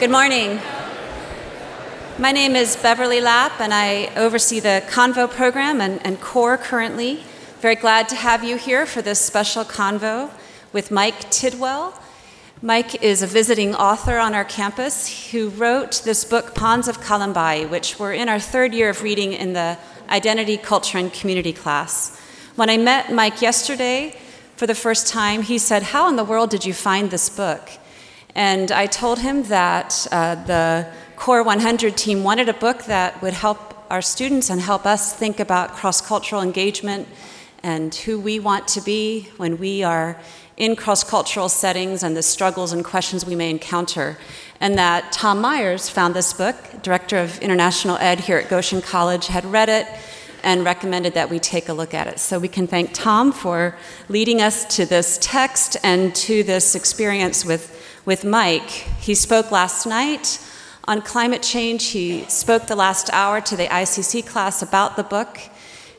Good morning. My name is Beverly Lapp, and I oversee the Convo program and, and CORE currently. Very glad to have you here for this special convo with Mike Tidwell. Mike is a visiting author on our campus who wrote this book, Ponds of Kalambayi, which we're in our third year of reading in the Identity, Culture, and Community class. When I met Mike yesterday for the first time, he said, How in the world did you find this book? And I told him that uh, the Core 100 team wanted a book that would help our students and help us think about cross cultural engagement and who we want to be when we are in cross cultural settings and the struggles and questions we may encounter. And that Tom Myers found this book, director of international ed here at Goshen College, had read it and recommended that we take a look at it. So we can thank Tom for leading us to this text and to this experience with, with Mike. He spoke last night on climate change, he spoke the last hour to the ICC class about the book.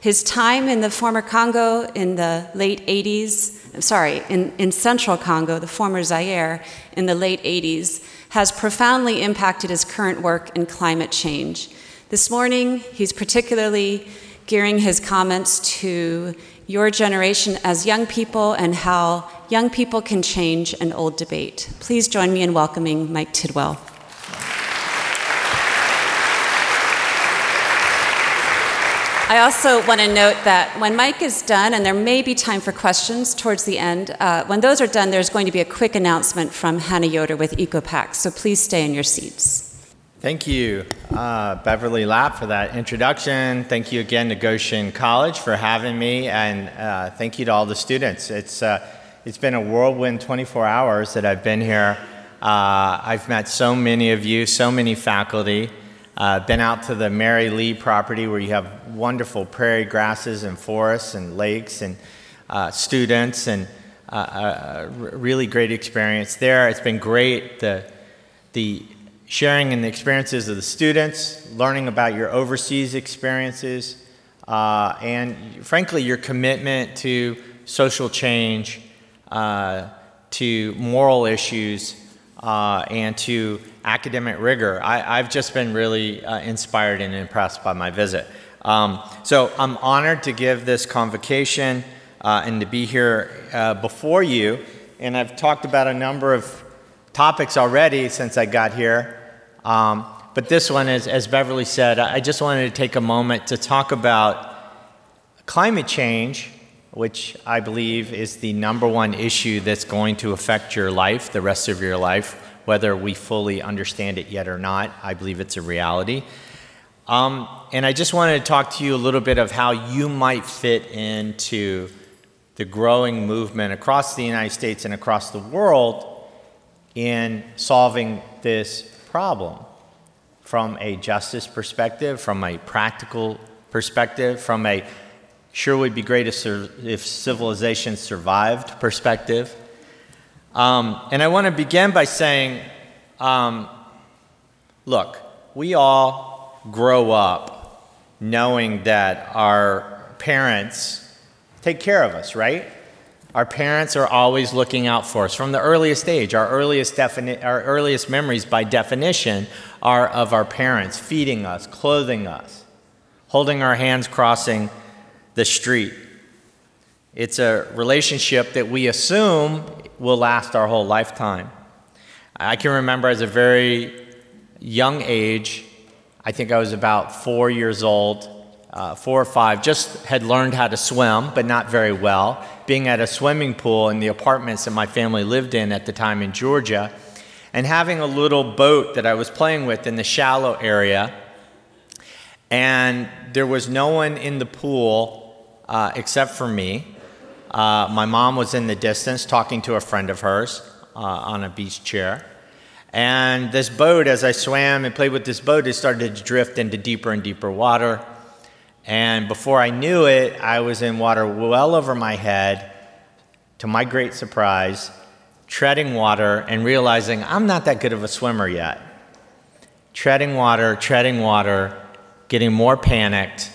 His time in the former Congo in the late 80s sorry, in, in central Congo, the former Zaire, in the late 80s, has profoundly impacted his current work in climate change. This morning, he's particularly gearing his comments to your generation as young people and how young people can change an old debate. Please join me in welcoming Mike Tidwell. I also want to note that when Mike is done, and there may be time for questions towards the end, uh, when those are done, there's going to be a quick announcement from Hannah Yoder with EcoPack, so please stay in your seats. Thank you, uh, Beverly Lapp, for that introduction. Thank you again to Goshen College for having me, and uh, thank you to all the students. It's, uh, it's been a whirlwind 24 hours that I've been here. Uh, I've met so many of you, so many faculty. Uh, been out to the Merry Lea property where you have wonderful prairie grasses and forests and lakes and uh, students and uh, a uh, really great experience there. It's been great the the sharing and the experiences of the students, learning about your overseas experiences, uh, and frankly your commitment to social change, uh, to moral issues, and to academic rigor. I, have just been really uh, inspired and impressed by my visit. Um, so I'm honored to give this convocation uh, and to be here uh, before you. And I've talked about a number of topics already since I got here. Um, but this one is, as Beverly said, I just wanted to take a moment to talk about climate change, which I believe is the number one issue that's going to affect your life, the rest of your life whether we fully understand it yet or not. I believe it's a reality. Um, and I just wanted to talk to you a little bit of how you might fit into the growing movement across the United States and across the world in solving this problem from a justice perspective, from a practical perspective, from a sure would be great if, civilization survived perspective. Um, and I want to begin by saying um, look, we all grow up knowing that our parents take care of us, right? Our parents are always looking out for us from the earliest age. Our earliest, defini- our earliest memories, by definition, are of our parents feeding us, clothing us, holding our hands crossing the street. It's a relationship that we assume will last our whole lifetime. I can remember as a very young age, I think I was about four years old, uh, four or five, just had learned how to swim, but not very well, being at a swimming pool in the apartments that my family lived in at the time in Georgia, and having a little boat that I was playing with in the shallow area. And there was no one in the pool uh, except for me. Uh, my mom was in the distance talking to a friend of hers uh, on a beach chair. And this boat, as I swam and played with this boat, it started to drift into deeper and deeper water. And before I knew it, I was in water well over my head, to my great surprise, treading water and realizing I'm not that good of a swimmer yet. Treading water, treading water, getting more panicked,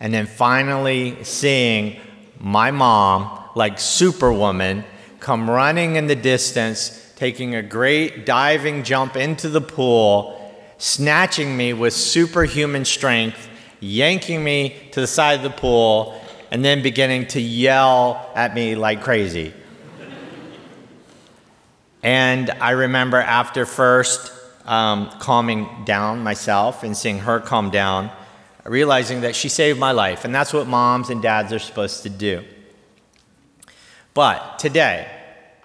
and then finally seeing my mom, like Superwoman, come running in the distance taking a great diving jump into the pool, snatching me with superhuman strength, yanking me to the side of the pool, and then beginning to yell at me like crazy. and I remember after first um, calming down myself and seeing her calm down, realizing that she saved my life. And that's what moms and dads are supposed to do. But today,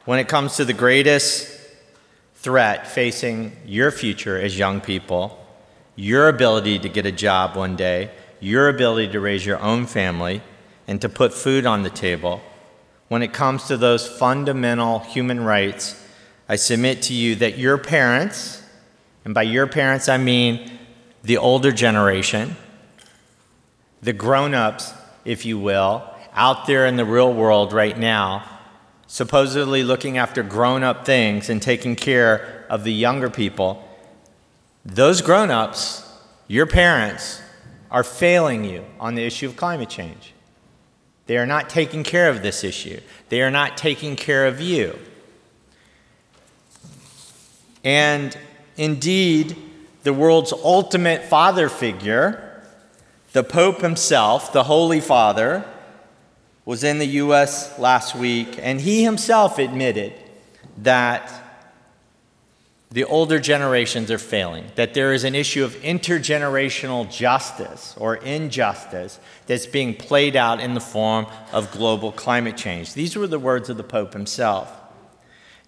when it comes to the greatest threat facing your future as young people, your ability to get a job one day, your ability to raise your own family, and to put food on the table, when it comes to those fundamental human rights, I submit to you that your parents, and by your parents I mean the older generation, the grown ups, if you will, out there in the real world right now, supposedly looking after grown up things and taking care of the younger people, those grown ups, your parents, are failing you on the issue of climate change. They are not taking care of this issue, they are not taking care of you. And indeed, the world's ultimate father figure the Pope himself, the Holy Father, was in the U.S. last week, and he himself admitted that the older generations are failing, that there is an issue of intergenerational justice or injustice that's being played out in the form of global climate change. These were the words of the Pope himself.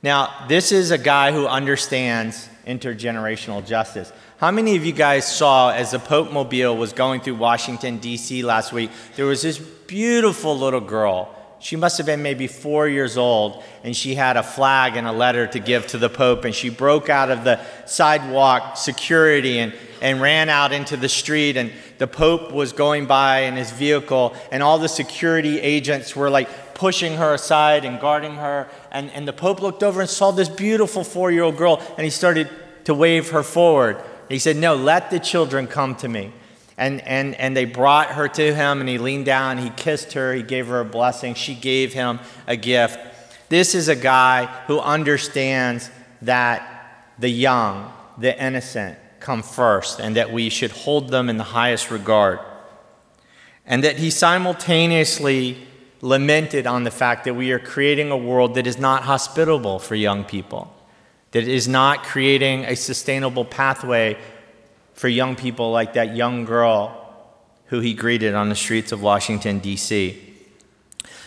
Now, this is a guy who understands intergenerational justice. How many of you guys saw as the Pope Mobile was going through Washington, D.C. last week? There was this beautiful little girl. She must have been maybe four years old, and she had a flag and a letter to give to the Pope. And she broke out of the sidewalk security and, and ran out into the street. And the Pope was going by in his vehicle, and all the security agents were like pushing her aside and guarding her. And, and the Pope looked over and saw this beautiful four year old girl, and he started to wave her forward. He said, No, let the children come to me. And, and, and they brought her to him, and he leaned down, he kissed her, he gave her a blessing, she gave him a gift. This is a guy who understands that the young, the innocent, come first, and that we should hold them in the highest regard. And that he simultaneously lamented on the fact that we are creating a world that is not hospitable for young people that is not creating a sustainable pathway for young people like that young girl who he greeted on the streets of Washington, D.C.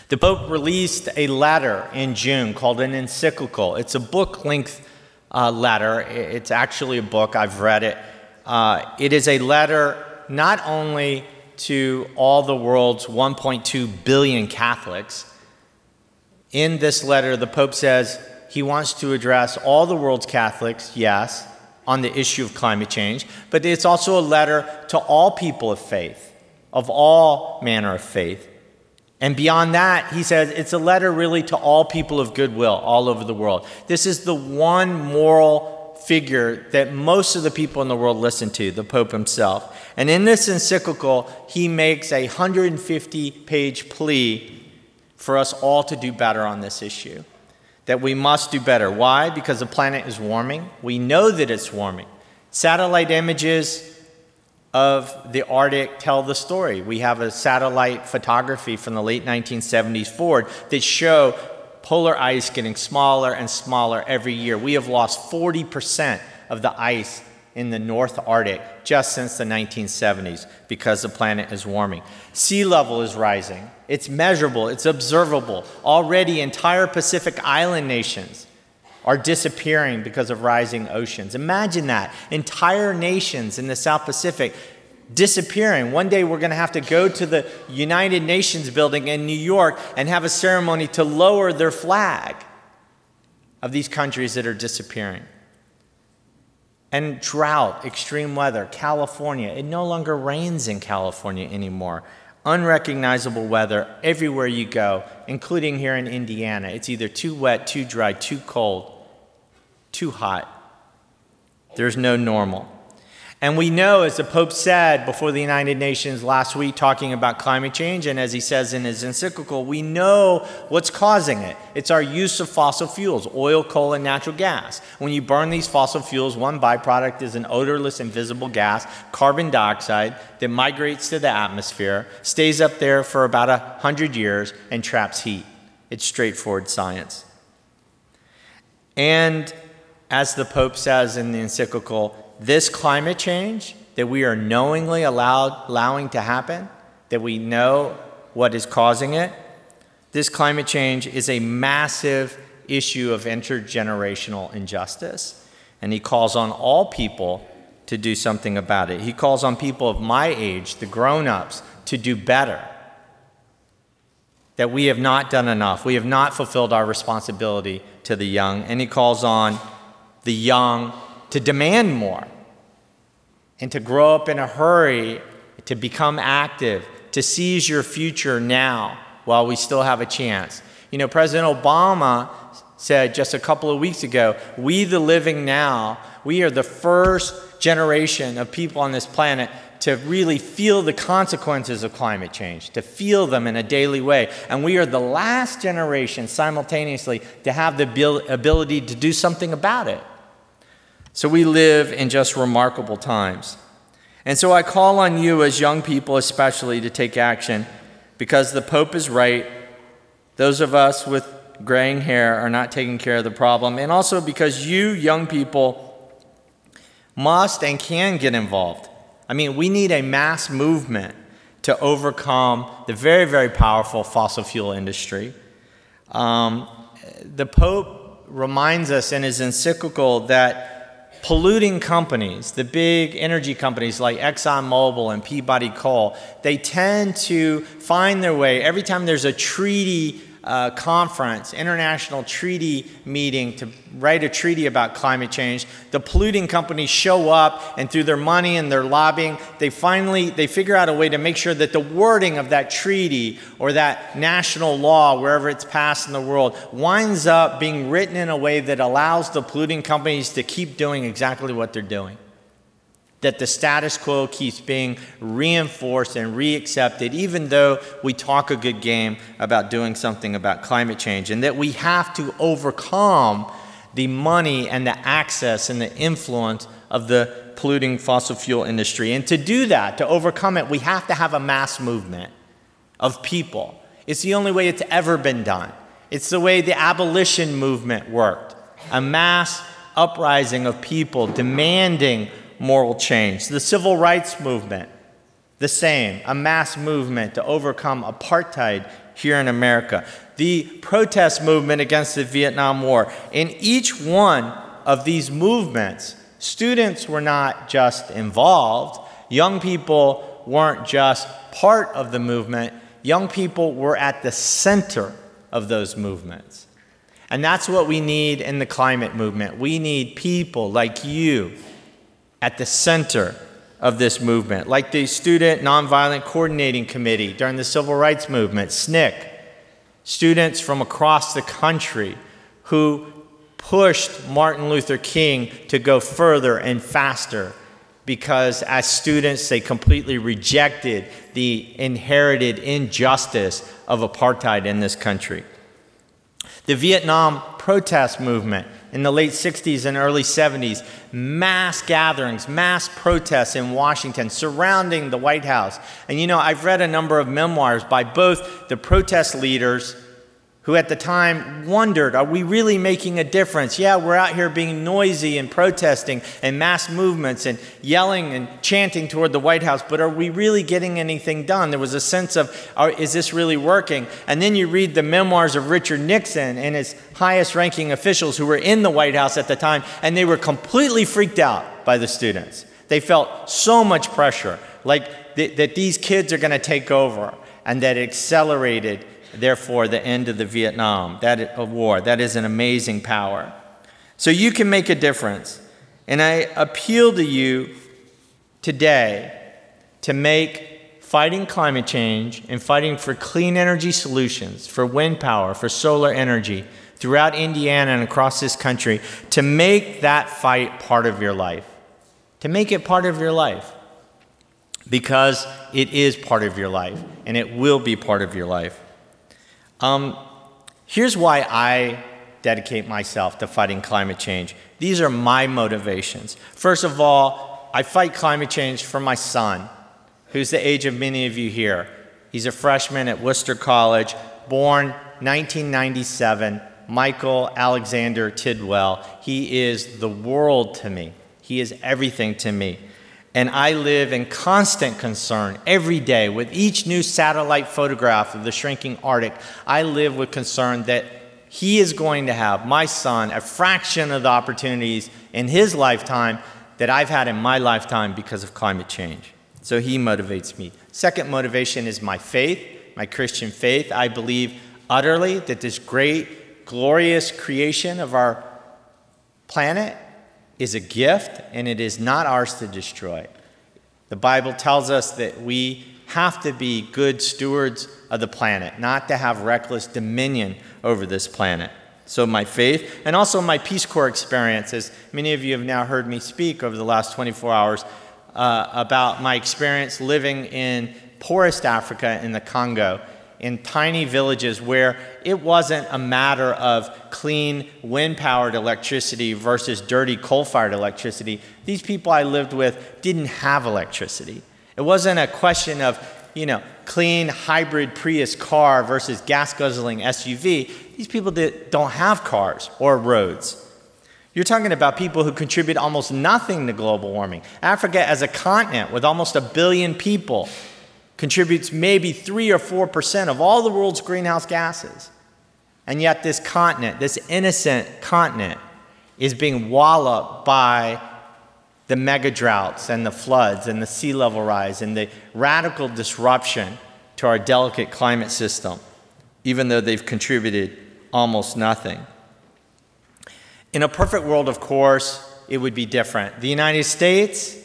The Pope released a letter in June called an encyclical. It's a book length uh, letter, it's actually a book, I've read it. Uh, it is a letter not only to all the world's 1.2 billion Catholics. In this letter, the Pope says, he wants to address all the world's Catholics, yes, on the issue of climate change, but it's also a letter to all people of faith, of all manner of faith. And beyond that, he says it's a letter really to all people of goodwill all over the world. This is the one moral figure that most of the people in the world listen to, the Pope himself. And in this encyclical, he makes a 150 page plea for us all to do better on this issue that we must do better. Why? Because the planet is warming. We know that it's warming. Satellite images of the Arctic tell the story. We have a satellite photography from the late 1970s forward that show polar ice getting smaller and smaller every year. We have lost 40% of the ice in the North Arctic just since the 1970s because the planet is warming. Sea level is rising. It's measurable, it's observable. Already, entire Pacific Island nations are disappearing because of rising oceans. Imagine that. Entire nations in the South Pacific disappearing. One day we're going to have to go to the United Nations building in New York and have a ceremony to lower their flag of these countries that are disappearing and drought, extreme weather. California, it no longer rains in California anymore. Unrecognizable weather everywhere you go, including here in Indiana. It's either too wet, too dry, too cold, too hot. There's no normal. And we know, as the Pope said before the United Nations last week, talking about climate change, and as he says in his encyclical, we know what's causing it. It's our use of fossil fuels, oil, coal, and natural gas. When you burn these fossil fuels, one byproduct is an odorless, invisible gas, carbon dioxide, that migrates to the atmosphere, stays up there for about 100 years, and traps heat. It's straightforward science. And as the Pope says in the encyclical, this climate change that we are knowingly allowed, allowing to happen, that we know what is causing it, this climate change is a massive issue of intergenerational injustice. And he calls on all people to do something about it. He calls on people of my age, the grown ups, to do better. That we have not done enough. We have not fulfilled our responsibility to the young. And he calls on the young to demand more and to grow up in a hurry, to become active, to seize your future now while we still have a chance. You know, President Obama said just a couple of weeks ago, we the living now, we are the first generation of people on this planet to really feel the consequences of climate change, to feel them in a daily way. And we are the last generation simultaneously to have the ability to do something about it. So we live in just remarkable times. And so I call on you, as young people especially, to take action because the Pope is right. Those of us with graying hair are not taking care of the problem. And also because you, young people, must and can get involved. I mean, we need a mass movement to overcome the very, very powerful fossil fuel industry. Um, the Pope reminds us in his encyclical that polluting companies, the big energy companies like ExxonMobil and Peabody Coal, they tend to find their way every time there's a treaty uh, conference, international treaty meeting to write a treaty about climate change. The polluting companies show up, and through their money and their lobbying, they finally they figure out a way to make sure that the wording of that treaty or that national law, wherever it's passed in the world, winds up being written in a way that allows the polluting companies to keep doing exactly what they're doing that the status quo keeps being reinforced and reaccepted, even though we talk a good game about doing something about climate change, and that we have to overcome the money and the access and the influence of the polluting fossil fuel industry. And to do that, to overcome it, we have to have a mass movement of people. It's the only way it's ever been done. It's the way the abolition movement worked a mass uprising of people demanding moral change. The civil rights movement, the same, a mass movement to overcome apartheid here in America. The protest movement against the Vietnam War. In each one of these movements, students were not just involved, young people weren't just part of the movement, young people were at the center of those movements. And that's what we need in the climate movement. We need people like you at the center of this movement, like the Student Nonviolent Coordinating Committee during the Civil Rights Movement, SNCC, students from across the country who pushed Martin Luther King to go further and faster because as students they completely rejected the inherited injustice of apartheid in this country. The Vietnam protest movement in the late 60s and early 70s, mass gatherings, mass protests in Washington surrounding the White House. And you know, I've read a number of memoirs by both the protest leaders who at the time wondered, are we really making a difference? Yeah, we're out here being noisy and protesting and mass movements and yelling and chanting toward the White House, but are we really getting anything done? There was a sense of, is this really working? And then you read the memoirs of Richard Nixon and his highest ranking officials who were in the White House at the time, and they were completely freaked out by the students. They felt so much pressure, like th- that these kids are going to take over, and that accelerated therefore, the end of the Vietnam that, War. That is an amazing power. So you can make a difference. And I appeal to you today to make fighting climate change and fighting for clean energy solutions, for wind power, for solar energy throughout Indiana and across this country, to make that fight part of your life to make it part of your life because it is part of your life and it will be part of your life. Um, here's why I dedicate myself to fighting climate change. These are my motivations. First of all, I fight climate change for my son, who's the age of many of you here. He's a freshman at Worcester College, born 1997, Michael Alexander Tidwell. He is the world to me, he is everything to me. And I live in constant concern every day with each new satellite photograph of the shrinking Arctic. I live with concern that he is going to have, my son, a fraction of the opportunities in his lifetime that I've had in my lifetime because of climate change. So he motivates me. Second motivation is my faith, my Christian faith. I believe utterly that this great, glorious creation of our planet is a gift and it is not ours to destroy. The Bible tells us that we have to be good stewards of the planet, not to have reckless dominion over this planet. So, my faith and also my Peace Corps experience, as many of you have now heard me speak over the last 24 hours uh, about my experience living in poorest Africa in the Congo in tiny villages where it wasn't a matter of clean wind powered electricity versus dirty coal fired electricity. These people I lived with didn't have electricity. It wasn't a question of, you know, clean hybrid Prius car versus gas guzzling SUV. These people don't have cars or roads. You're talking about people who contribute almost nothing to global warming. Africa, as a continent with almost a billion people, contributes maybe 3 or 4% of all the world's greenhouse gases. And yet, this continent, this innocent continent, is being walloped by the mega droughts and the floods and the sea level rise and the radical disruption to our delicate climate system, even though they've contributed almost nothing. In a perfect world, of course, it would be different. The United States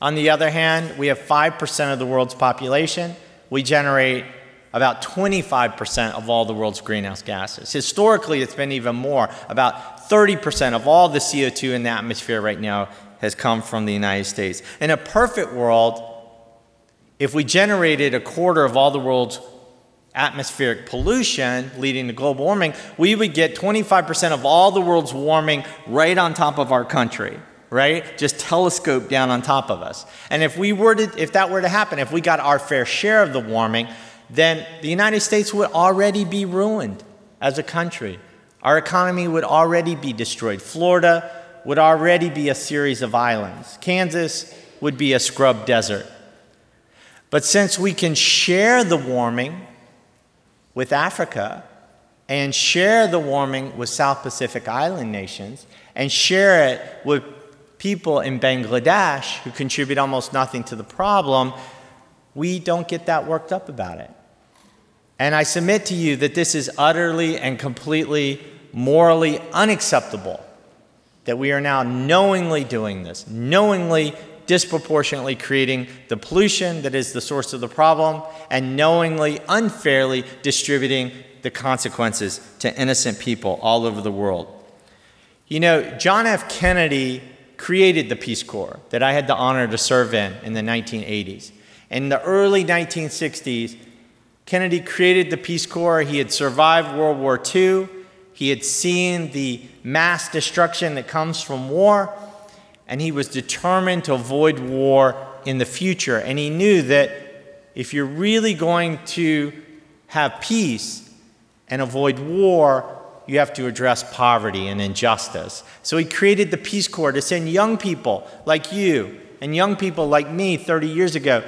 on the other hand, we have 5% of the world's population. We generate about 25% of all the world's greenhouse gases. Historically, it's been even more. About 30% of all the CO2 in the atmosphere right now has come from the United States. In a perfect world, if we generated a quarter of all the world's atmospheric pollution leading to global warming, we would get 25% of all the world's warming right on top of our country right? Just telescope down on top of us. And if we were to, if that were to happen, if we got our fair share of the warming, then the United States would already be ruined as a country. Our economy would already be destroyed. Florida would already be a series of islands. Kansas would be a scrub desert. But since we can share the warming with Africa and share the warming with South Pacific Island nations and share it with people in Bangladesh who contribute almost nothing to the problem, we don't get that worked up about it. And I submit to you that this is utterly and completely morally unacceptable that we are now knowingly doing this, knowingly disproportionately creating the pollution that is the source of the problem, and knowingly unfairly distributing the consequences to innocent people all over the world. You know, John F. Kennedy created the Peace Corps that I had the honor to serve in in the 1980s. In the early 1960s, Kennedy created the Peace Corps. He had survived World War II. He had seen the mass destruction that comes from war, and he was determined to avoid war in the future. And he knew that if you're really going to have peace and avoid war, you have to address poverty and injustice. So he created the Peace Corps to send young people like you and young people like me 30 years ago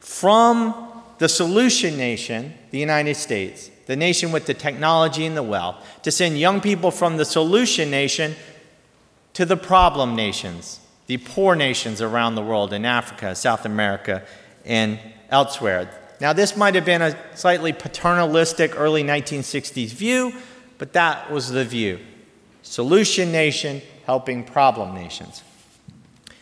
from the solution nation, the United States, the nation with the technology and the wealth, to send young people from the solution nation to the problem nations, the poor nations around the world in Africa, South America, and elsewhere. Now, this might have been a slightly paternalistic early 1960s view, but that was the view. Solution nation helping problem nations.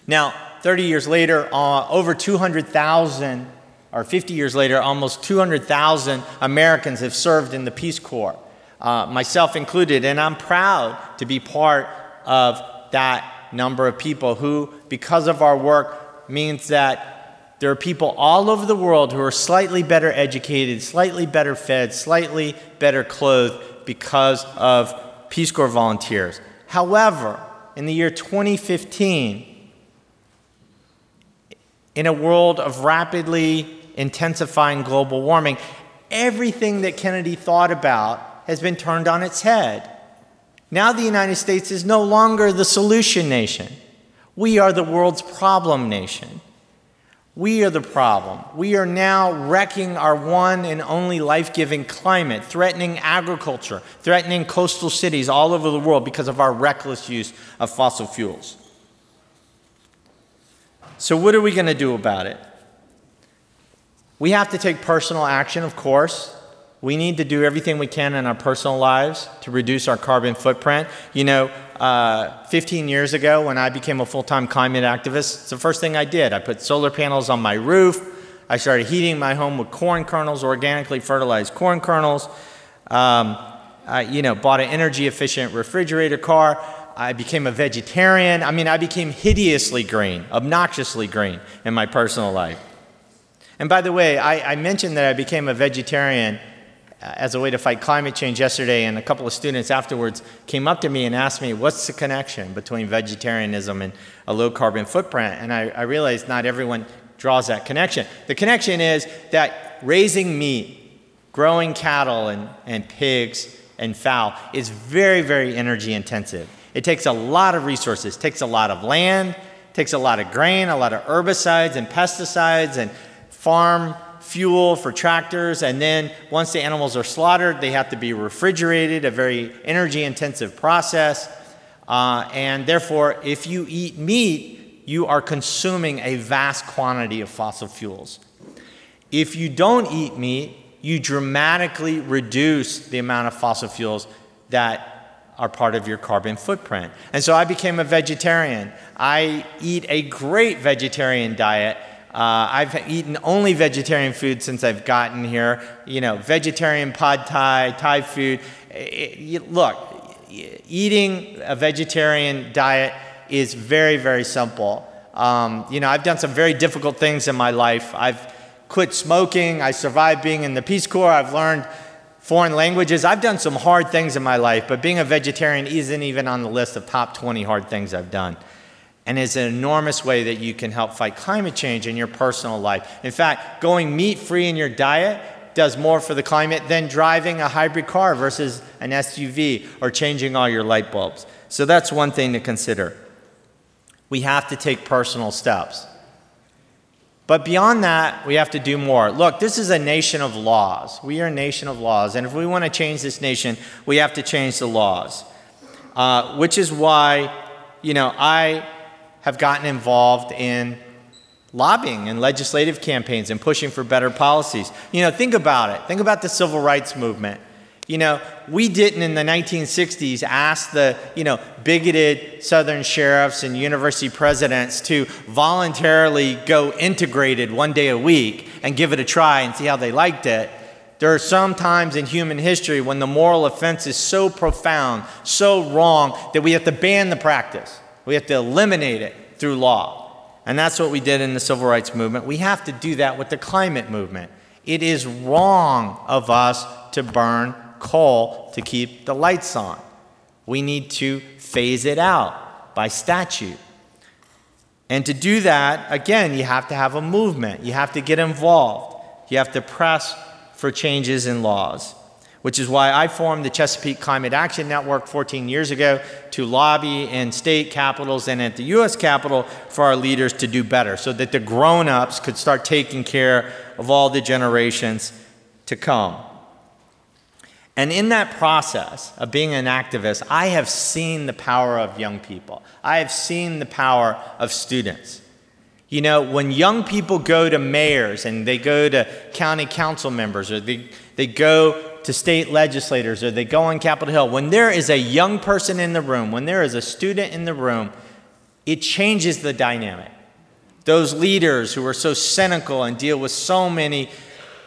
Now, 30 years later, uh, over 200,000, or 50 years later, almost 200,000 Americans have served in the Peace Corps, uh, myself included, and I'm proud to be part of that number of people who, because of our work, means that there are people all over the world who are slightly better educated, slightly better fed, slightly better clothed because of Peace Corps volunteers. However, in the year 2015, in a world of rapidly intensifying global warming, everything that Kennedy thought about has been turned on its head. Now the United States is no longer the solution nation. We are the world's problem nation. We are the problem. We are now wrecking our one and only life giving climate, threatening agriculture, threatening coastal cities all over the world because of our reckless use of fossil fuels. So, what are we going to do about it? We have to take personal action, of course. We need to do everything we can in our personal lives to reduce our carbon footprint. You know, uh, 15 years ago, when I became a full time climate activist, it's the first thing I did. I put solar panels on my roof. I started heating my home with corn kernels, organically fertilized corn kernels. Um, I, you know, bought an energy efficient refrigerator car. I became a vegetarian. I mean, I became hideously green, obnoxiously green in my personal life. And by the way, I, I mentioned that I became a vegetarian as a way to fight climate change yesterday, and a couple of students afterwards came up to me and asked me, What's the connection between vegetarianism and a low carbon footprint? And I, I realized not everyone draws that connection. The connection is that raising meat, growing cattle and, and pigs and fowl is very, very energy intensive. It takes a lot of resources, takes a lot of land, takes a lot of grain, a lot of herbicides and pesticides and farm fuel for tractors, and then once the animals are slaughtered, they have to be refrigerated, a very energy intensive process. Uh, and therefore, if you eat meat, you are consuming a vast quantity of fossil fuels. If you don't eat meat, you dramatically reduce the amount of fossil fuels that are part of your carbon footprint. And so I became a vegetarian. I eat a great vegetarian diet uh, I've eaten only vegetarian food since I've gotten here. You know, vegetarian pad thai, Thai food. It, it, look, eating a vegetarian diet is very, very simple. Um, you know, I've done some very difficult things in my life. I've quit smoking. I survived being in the Peace Corps. I've learned foreign languages. I've done some hard things in my life, but being a vegetarian isn't even on the list of top 20 hard things I've done and is an enormous way that you can help fight climate change in your personal life. In fact, going meat free in your diet does more for the climate than driving a hybrid car versus an SUV or changing all your light bulbs. So that's one thing to consider. We have to take personal steps. But beyond that, we have to do more. Look, this is a nation of laws. We are a nation of laws. And if we want to change this nation, we have to change the laws. Uh, which is why, you know, I have gotten involved in lobbying and legislative campaigns and pushing for better policies. You know, think about it. Think about the civil rights movement. You know, we didn't in the 1960s ask the, you know, bigoted Southern sheriffs and university presidents to voluntarily go integrated one day a week and give it a try and see how they liked it. There are some times in human history when the moral offense is so profound, so wrong, that we have to ban the practice. We have to eliminate it through law. And that's what we did in the civil rights movement. We have to do that with the climate movement. It is wrong of us to burn coal to keep the lights on. We need to phase it out by statute. And to do that, again, you have to have a movement. You have to get involved. You have to press for changes in laws which is why I formed the Chesapeake Climate Action Network 14 years ago to lobby in state capitals and at the US Capitol for our leaders to do better so that the grown ups could start taking care of all the generations to come. And in that process of being an activist, I have seen the power of young people. I have seen the power of students. You know, when young people go to mayors and they go to county council members or they, they go to state legislators or they go on Capitol Hill, when there is a young person in the room, when there is a student in the room, it changes the dynamic. Those leaders who are so cynical and deal with so many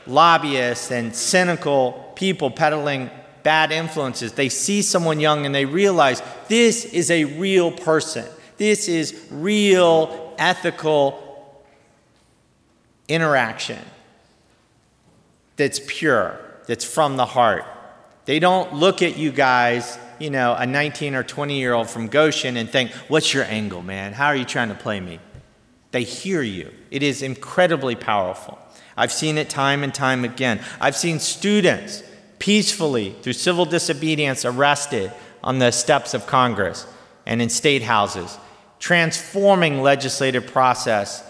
lobbyists and cynical people peddling bad influences, they see someone young and they realize this is a real person. This is real ethical interaction that's pure, that's from the heart. They don't look at you guys, you know, a 19 or 20 year old from Goshen and think, What's your angle, man? How are you trying to play me? They hear you. It is incredibly powerful. I've seen it time and time again. I've seen students peacefully, through civil disobedience, arrested on the steps of Congress and in state houses, transforming legislative process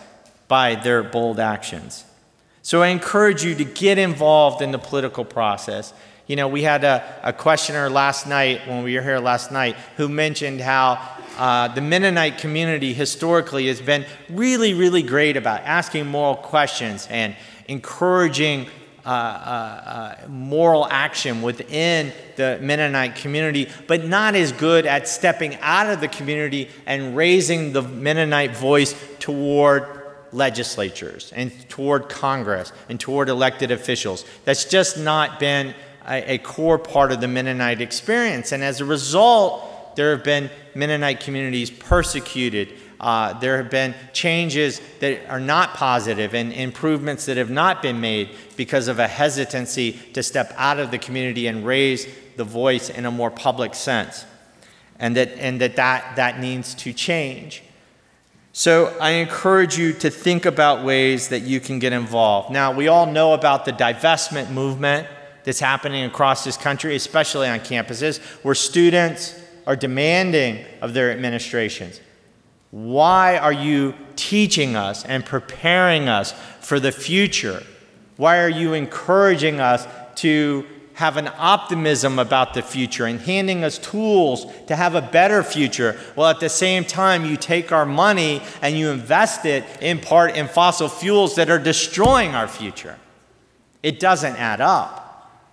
by their bold actions. So I encourage you to get involved in the political process. You know, we had a, a questioner last night, when we were here last night, who mentioned how uh, the Mennonite community historically has been really, really great about asking moral questions and encouraging uh, uh, uh, moral action within the Mennonite community, but not as good at stepping out of the community and raising the Mennonite voice toward legislatures and toward Congress and toward elected officials. That's just not been a, a core part of the Mennonite experience. And as a result, there have been Mennonite communities persecuted. Uh, there have been changes that are not positive and improvements that have not been made because of a hesitancy to step out of the community and raise the voice in a more public sense. And that, and that, that, that needs to change. So I encourage you to think about ways that you can get involved. Now, we all know about the divestment movement that's happening across this country, especially on campuses, where students are demanding of their administrations. Why are you teaching us and preparing us for the future? Why are you encouraging us to have an optimism about the future and handing us tools to have a better future, while at the same time you take our money and you invest it in part in fossil fuels that are destroying our future. It doesn't add up.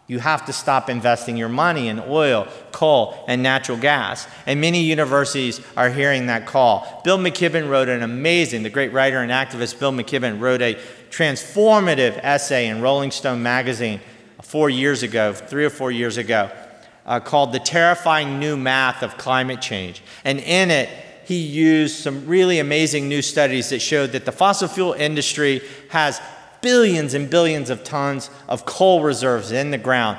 You have to stop investing your money in oil, coal, and natural gas. And many universities are hearing that call. Bill McKibben wrote an amazing, the great writer and activist Bill McKibben wrote a transformative essay in Rolling Stone magazine four years ago, three or four years ago, uh, called The Terrifying New Math of Climate Change. And in it, he used some really amazing new studies that showed that the fossil fuel industry has billions and billions of tons of coal reserves in the ground,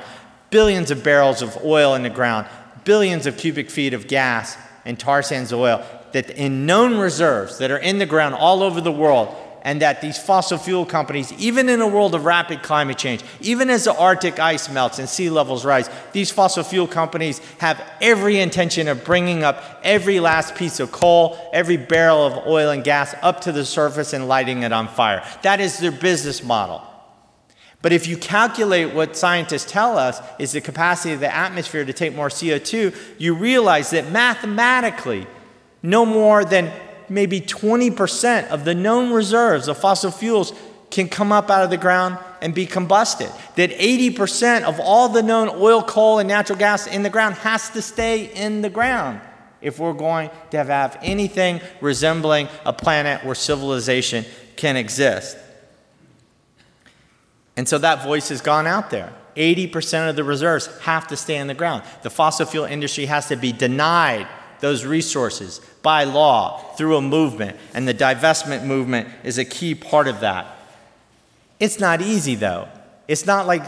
billions of barrels of oil in the ground, billions of cubic feet of gas and tar sands oil that in known reserves that are in the ground all over the world and that these fossil fuel companies, even in a world of rapid climate change, even as the Arctic ice melts and sea levels rise, these fossil fuel companies have every intention of bringing up every last piece of coal, every barrel of oil and gas up to the surface and lighting it on fire. That is their business model. But if you calculate what scientists tell us is the capacity of the atmosphere to take more CO2, you realize that mathematically, no more than maybe 20% of the known reserves of fossil fuels can come up out of the ground and be combusted. That 80% of all the known oil, coal, and natural gas in the ground has to stay in the ground if we're going to have anything resembling a planet where civilization can exist. And so that voice has gone out there. 80% of the reserves have to stay in the ground. The fossil fuel industry has to be denied those resources by law through a movement, and the divestment movement is a key part of that. It's not easy, though. It's not like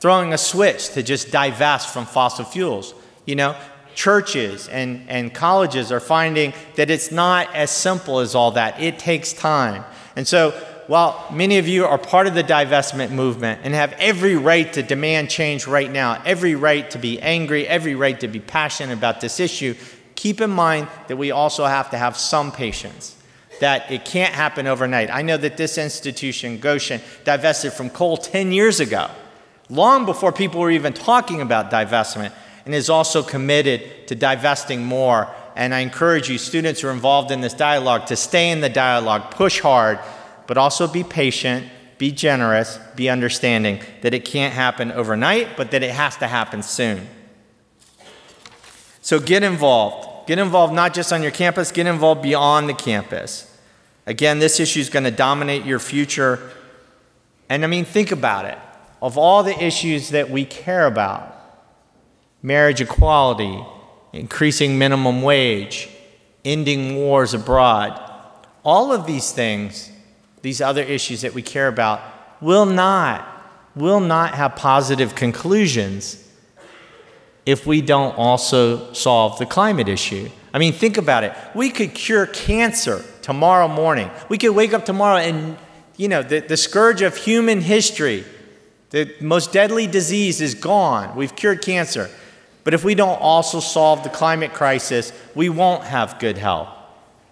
throwing a switch to just divest from fossil fuels. You know, churches and, and colleges are finding that it's not as simple as all that, it takes time. And so, while many of you are part of the divestment movement and have every right to demand change right now, every right to be angry, every right to be passionate about this issue, keep in mind that we also have to have some patience, that it can't happen overnight. I know that this institution, Goshen, divested from coal 10 years ago, long before people were even talking about divestment, and is also committed to divesting more. And I encourage you, students who are involved in this dialogue, to stay in the dialogue, push hard, but also be patient, be generous, be understanding that it can't happen overnight, but that it has to happen soon. So get involved. Get involved not just on your campus, get involved beyond the campus. Again, this issue is going to dominate your future. And I mean, think about it. Of all the issues that we care about marriage equality, increasing minimum wage, ending wars abroad. All of these things, these other issues that we care about, will not, will not have positive conclusions if we don't also solve the climate issue. I mean, think about it. We could cure cancer tomorrow morning. We could wake up tomorrow and, you know, the, the scourge of human history, the most deadly disease is gone. We've cured cancer. But if we don't also solve the climate crisis, we won't have good health.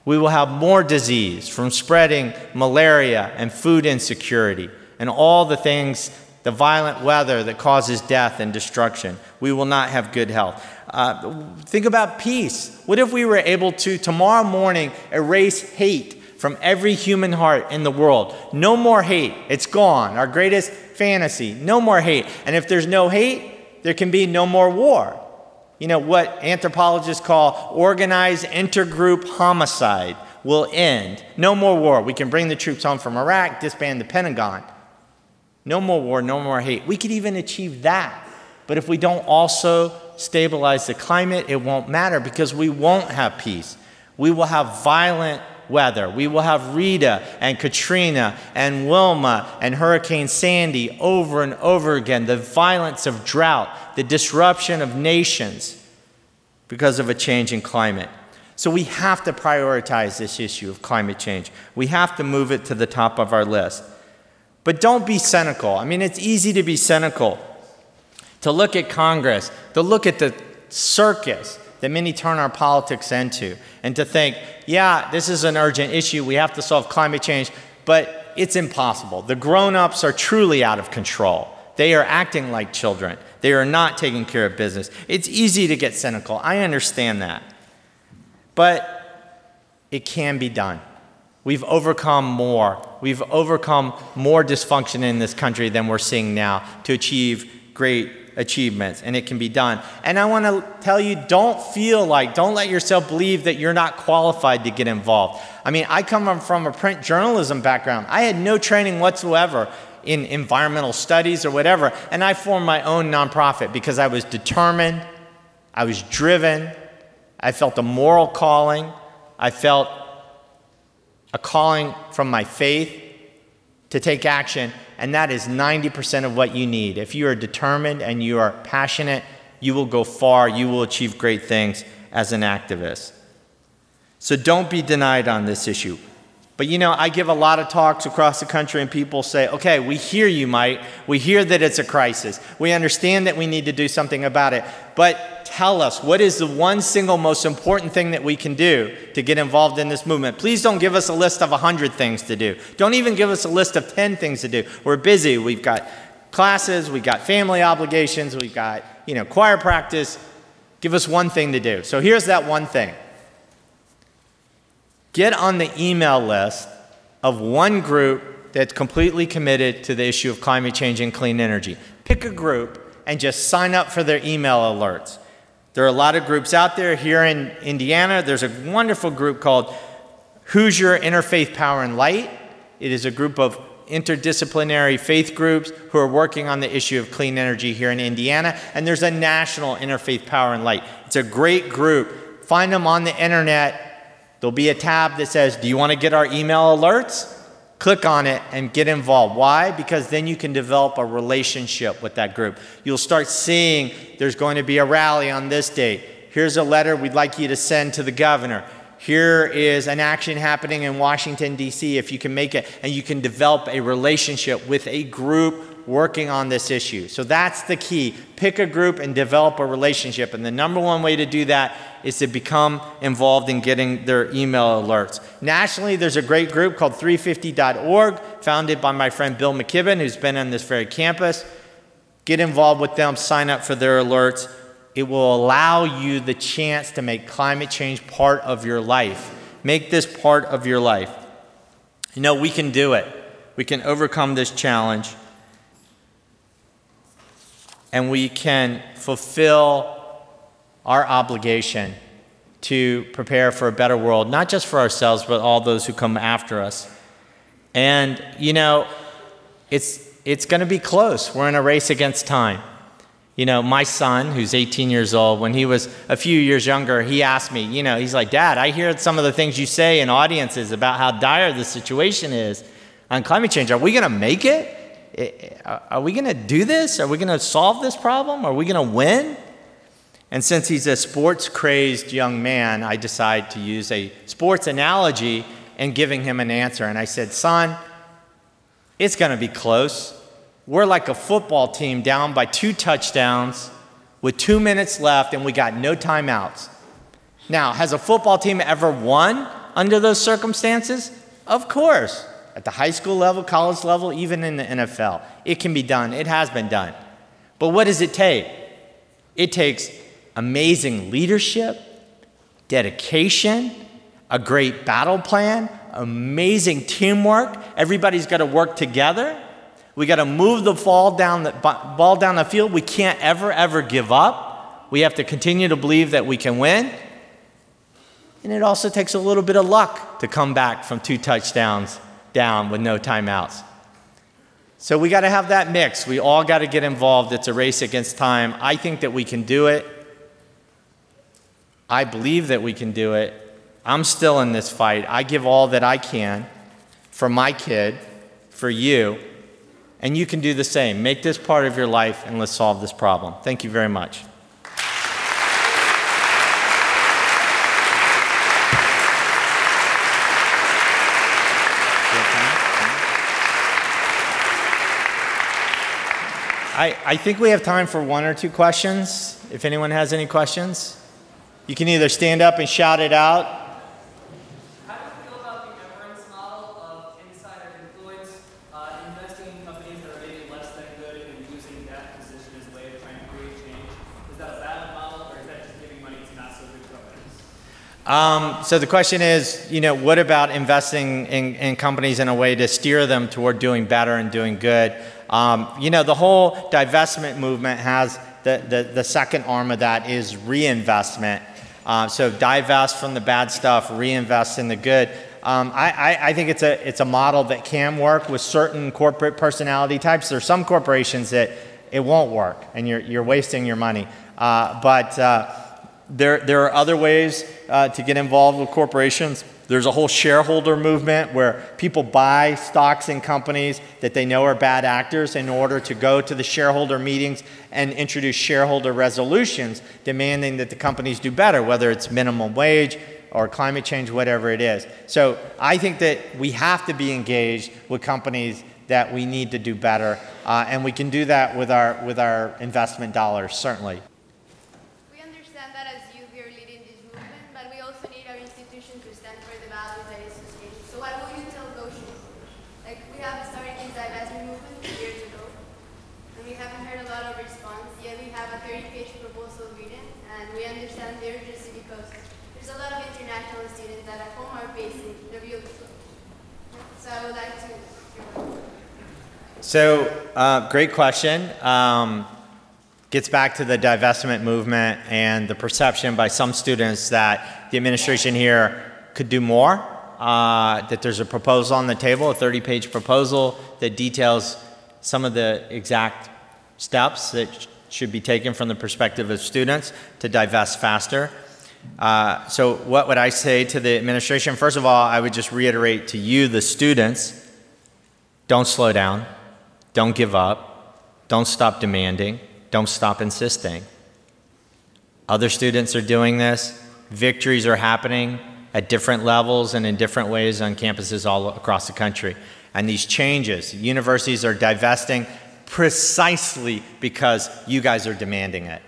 We will have more disease from spreading malaria and food insecurity and all the things the violent weather that causes death and destruction. We will not have good health. Uh, think about peace. What if we were able to, tomorrow morning, erase hate from every human heart in the world? No more hate. It's gone. Our greatest fantasy. No more hate. And if there's no hate, there can be no more war. You know, what anthropologists call organized intergroup homicide will end. No more war. We can bring the troops home from Iraq, disband the Pentagon. No more war, no more hate. We could even achieve that. But if we don't also stabilize the climate, it won't matter because we won't have peace. We will have violent weather. We will have Rita and Katrina and Wilma and Hurricane Sandy over and over again. The violence of drought, the disruption of nations because of a change in climate. So we have to prioritize this issue of climate change. We have to move it to the top of our list. But don't be cynical. I mean, it's easy to be cynical, to look at Congress, to look at the circus that many turn our politics into, and to think, yeah, this is an urgent issue. We have to solve climate change, but it's impossible. The grown ups are truly out of control. They are acting like children. They are not taking care of business. It's easy to get cynical. I understand that. But it can be done. We've overcome more. We've overcome more dysfunction in this country than we're seeing now to achieve great achievements, and it can be done. And I want to tell you don't feel like, don't let yourself believe that you're not qualified to get involved. I mean, I come from a print journalism background, I had no training whatsoever in environmental studies or whatever, and I formed my own nonprofit because I was determined, I was driven, I felt a moral calling, I felt a calling from my faith to take action, and that is 90% of what you need. If you are determined and you are passionate, you will go far, you will achieve great things as an activist. So don't be denied on this issue. But you know, I give a lot of talks across the country, and people say, okay, we hear you, Mike. We hear that it's a crisis. We understand that we need to do something about it. But tell us, what is the one single most important thing that we can do to get involved in this movement? Please don't give us a list of 100 things to do. Don't even give us a list of 10 things to do. We're busy. We've got classes, we've got family obligations, we've got, you know, choir practice. Give us one thing to do. So here's that one thing. Get on the email list of one group that's completely committed to the issue of climate change and clean energy. Pick a group and just sign up for their email alerts. There are a lot of groups out there. Here in Indiana, there's a wonderful group called Hoosier Interfaith Power and Light. It is a group of interdisciplinary faith groups who are working on the issue of clean energy here in Indiana. And there's a national Interfaith Power and Light. It's a great group. Find them on the internet There'll be a tab that says, Do you want to get our email alerts? Click on it and get involved. Why? Because then you can develop a relationship with that group. You'll start seeing there's going to be a rally on this date. Here's a letter we'd like you to send to the governor. Here is an action happening in Washington, D.C., if you can make it, and you can develop a relationship with a group working on this issue. So that's the key. Pick a group and develop a relationship. And the number one way to do that is to become involved in getting their email alerts. Nationally, there's a great group called 350.org, founded by my friend Bill McKibben, who's been on this very campus. Get involved with them, sign up for their alerts. It will allow you the chance to make climate change part of your life. Make this part of your life. You know, we can do it. We can overcome this challenge and we can fulfill our obligation to prepare for a better world, not just for ourselves, but all those who come after us. And, you know, it's, it's going to be close. We're in a race against time. You know, my son, who's 18 years old, when he was a few years younger, he asked me, you know, he's like, Dad, I hear some of the things you say in audiences about how dire the situation is on climate change. Are we going to make it? Eh, eh, are we going to do this? Are we going to solve this problem? Are we going to win? And since he's a sports crazed young man, I decided to use a sports analogy and giving him an answer. And I said, Son, it's going to be close. We're like a football team down by two touchdowns with two minutes left, and we got no timeouts. Now, has a football team ever won under those circumstances? Of course. At the high school level, college level, even in the NFL. It can be done, it has been done. But what does it take? It takes amazing leadership, dedication, a great battle plan, amazing teamwork. Everybody's got to work together. We got to move the ball down the ball down the field. We can't ever ever give up. We have to continue to believe that we can win. And it also takes a little bit of luck to come back from two touchdowns down with no timeouts. So we got to have that mix. We all got to get involved. It's a race against time. I think that we can do it. I believe that we can do it. I'm still in this fight. I give all that I can for my kid, for you, and you can do the same. Make this part of your life and let's solve this problem. Thank you very much. I, I think we have time for one or two questions. If anyone has any questions, you can either stand up and shout it out How do you feel about the governance model of insider influence? Uh investing companies that are maybe less than good and using that position as a way of trying to create change. Is that a bad model or is that just giving money to not so good companies? Um, so the question is, you know, what about investing in, in, companies in a way to steer them toward doing better and doing good? Um, you know, the whole divestment movement has the, the, the second arm of that is reinvestment. Uh, so divest from the bad stuff, reinvest in the good. Um, I, I, I, think it's a, it's a model that can work with certain corporate personality types. There are some corporations that it won't work and you're, you're wasting your money. Uh, but uh, there, there are other ways uh, to get involved with corporations. There's a whole shareholder movement where people buy stocks in companies that they know are bad actors in order to go to the shareholder meetings and introduce shareholder resolutions demanding that the companies do better, whether it's minimum wage or climate change, whatever it is. So I think that we have to be engaged with companies that we need to do better, uh, and we can do that with our, with our investment dollars, certainly. So, uh, great question. Um, gets back to the divestment movement and the perception by some students that the administration here could do more. Uh, that there's a proposal on the table, a 30 page proposal that details some of the exact steps that sh- should be taken from the perspective of students to divest faster. Uh, so, what would I say to the administration? First of all, I would just reiterate to you, the students, don't slow down. Don't give up. Don't stop demanding. Don't stop insisting. Other students are doing this. Victories are happening at different levels and in different ways on campuses all across the country. And these changes, universities are divesting precisely because you guys are demanding it.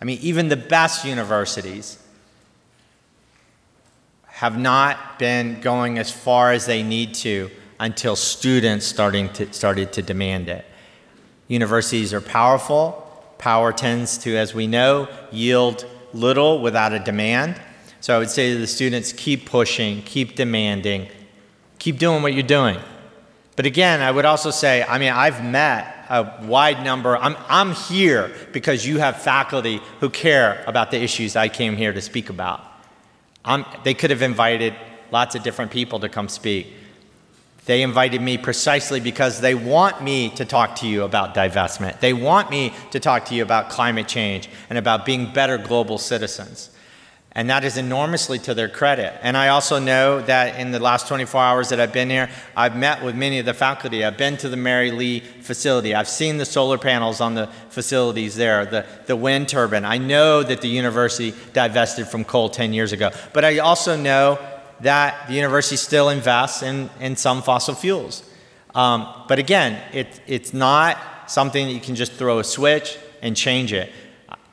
I mean, even the best universities have not been going as far as they need to until students starting to, started to demand it. Universities are powerful. Power tends to, as we know, yield little without a demand. So I would say to the students keep pushing, keep demanding, keep doing what you're doing. But again, I would also say, I mean, I've met a wide number. I'm, I'm here because you have faculty who care about the issues I came here to speak about. I'm, they could have invited lots of different people to come speak They invited me precisely because they want me to talk to you about divestment. They want me to talk to you about climate change and about being better global citizens. And that is enormously to their credit. And I also know that in the last 24 hours that I've been here, I've met with many of the faculty. I've been to the Merry Lea facility. I've seen the solar panels on the facilities there, the, the wind turbine. I know that the university divested from coal 10 years ago. But I also know that the university still invests in, in some fossil fuels. Um, but again, it, it's not something that you can just throw a switch and change it.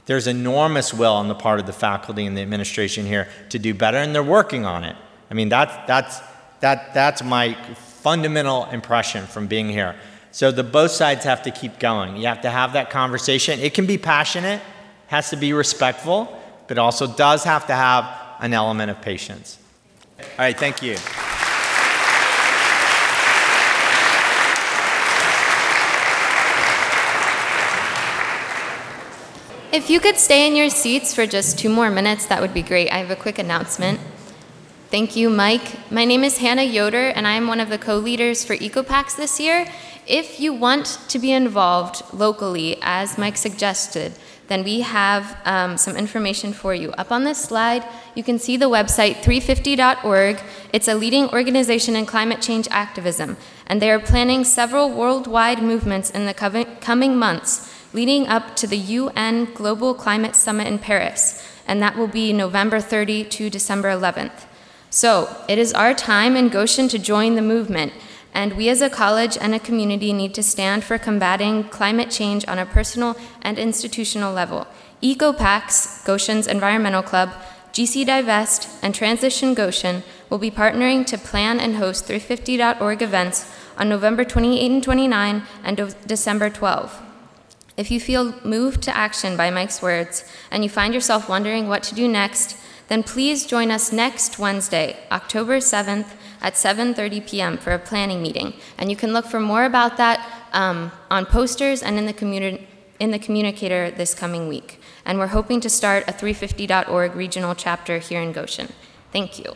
There's enormous will on the part of the faculty and the administration here to do better, and they're working on it. I mean, that's, that's, that, that's my fundamental impression from being here. So the both sides have to keep going. You have to have that conversation. It can be passionate, has to be respectful, but also does have to have an element of patience. All right, thank you. If you could stay in your seats for just two more minutes, that would be great. I have a quick announcement. Thank you, Mike. My name is Hannah Yoder, and I am one of the co leaders for EcoPax this year. If you want to be involved locally, as Mike suggested, then we have um, some information for you. Up on this slide, you can see the website 350.org. It's a leading organization in climate change activism, and they are planning several worldwide movements in the coming months leading up to the UN Global Climate Summit in Paris, and that will be November 30 to December 11th. So, it is our time in Goshen to join the movement, and we as a college and a community need to stand for combating climate change on a personal and institutional level. EcoPax, Goshen's environmental club, GC Divest, and Transition Goshen will be partnering to plan and host 350.org events on November 28 and 29 and December 12. If you feel moved to action by Mike's words and you find yourself wondering what to do next, then please join us next Wednesday, October 7th at 7:30 p.m. for a planning meeting. And you can look for more about that um, on posters and in the, communi- in the communicator this coming week. And we're hoping to start a 350.org regional chapter here in Goshen. Thank you.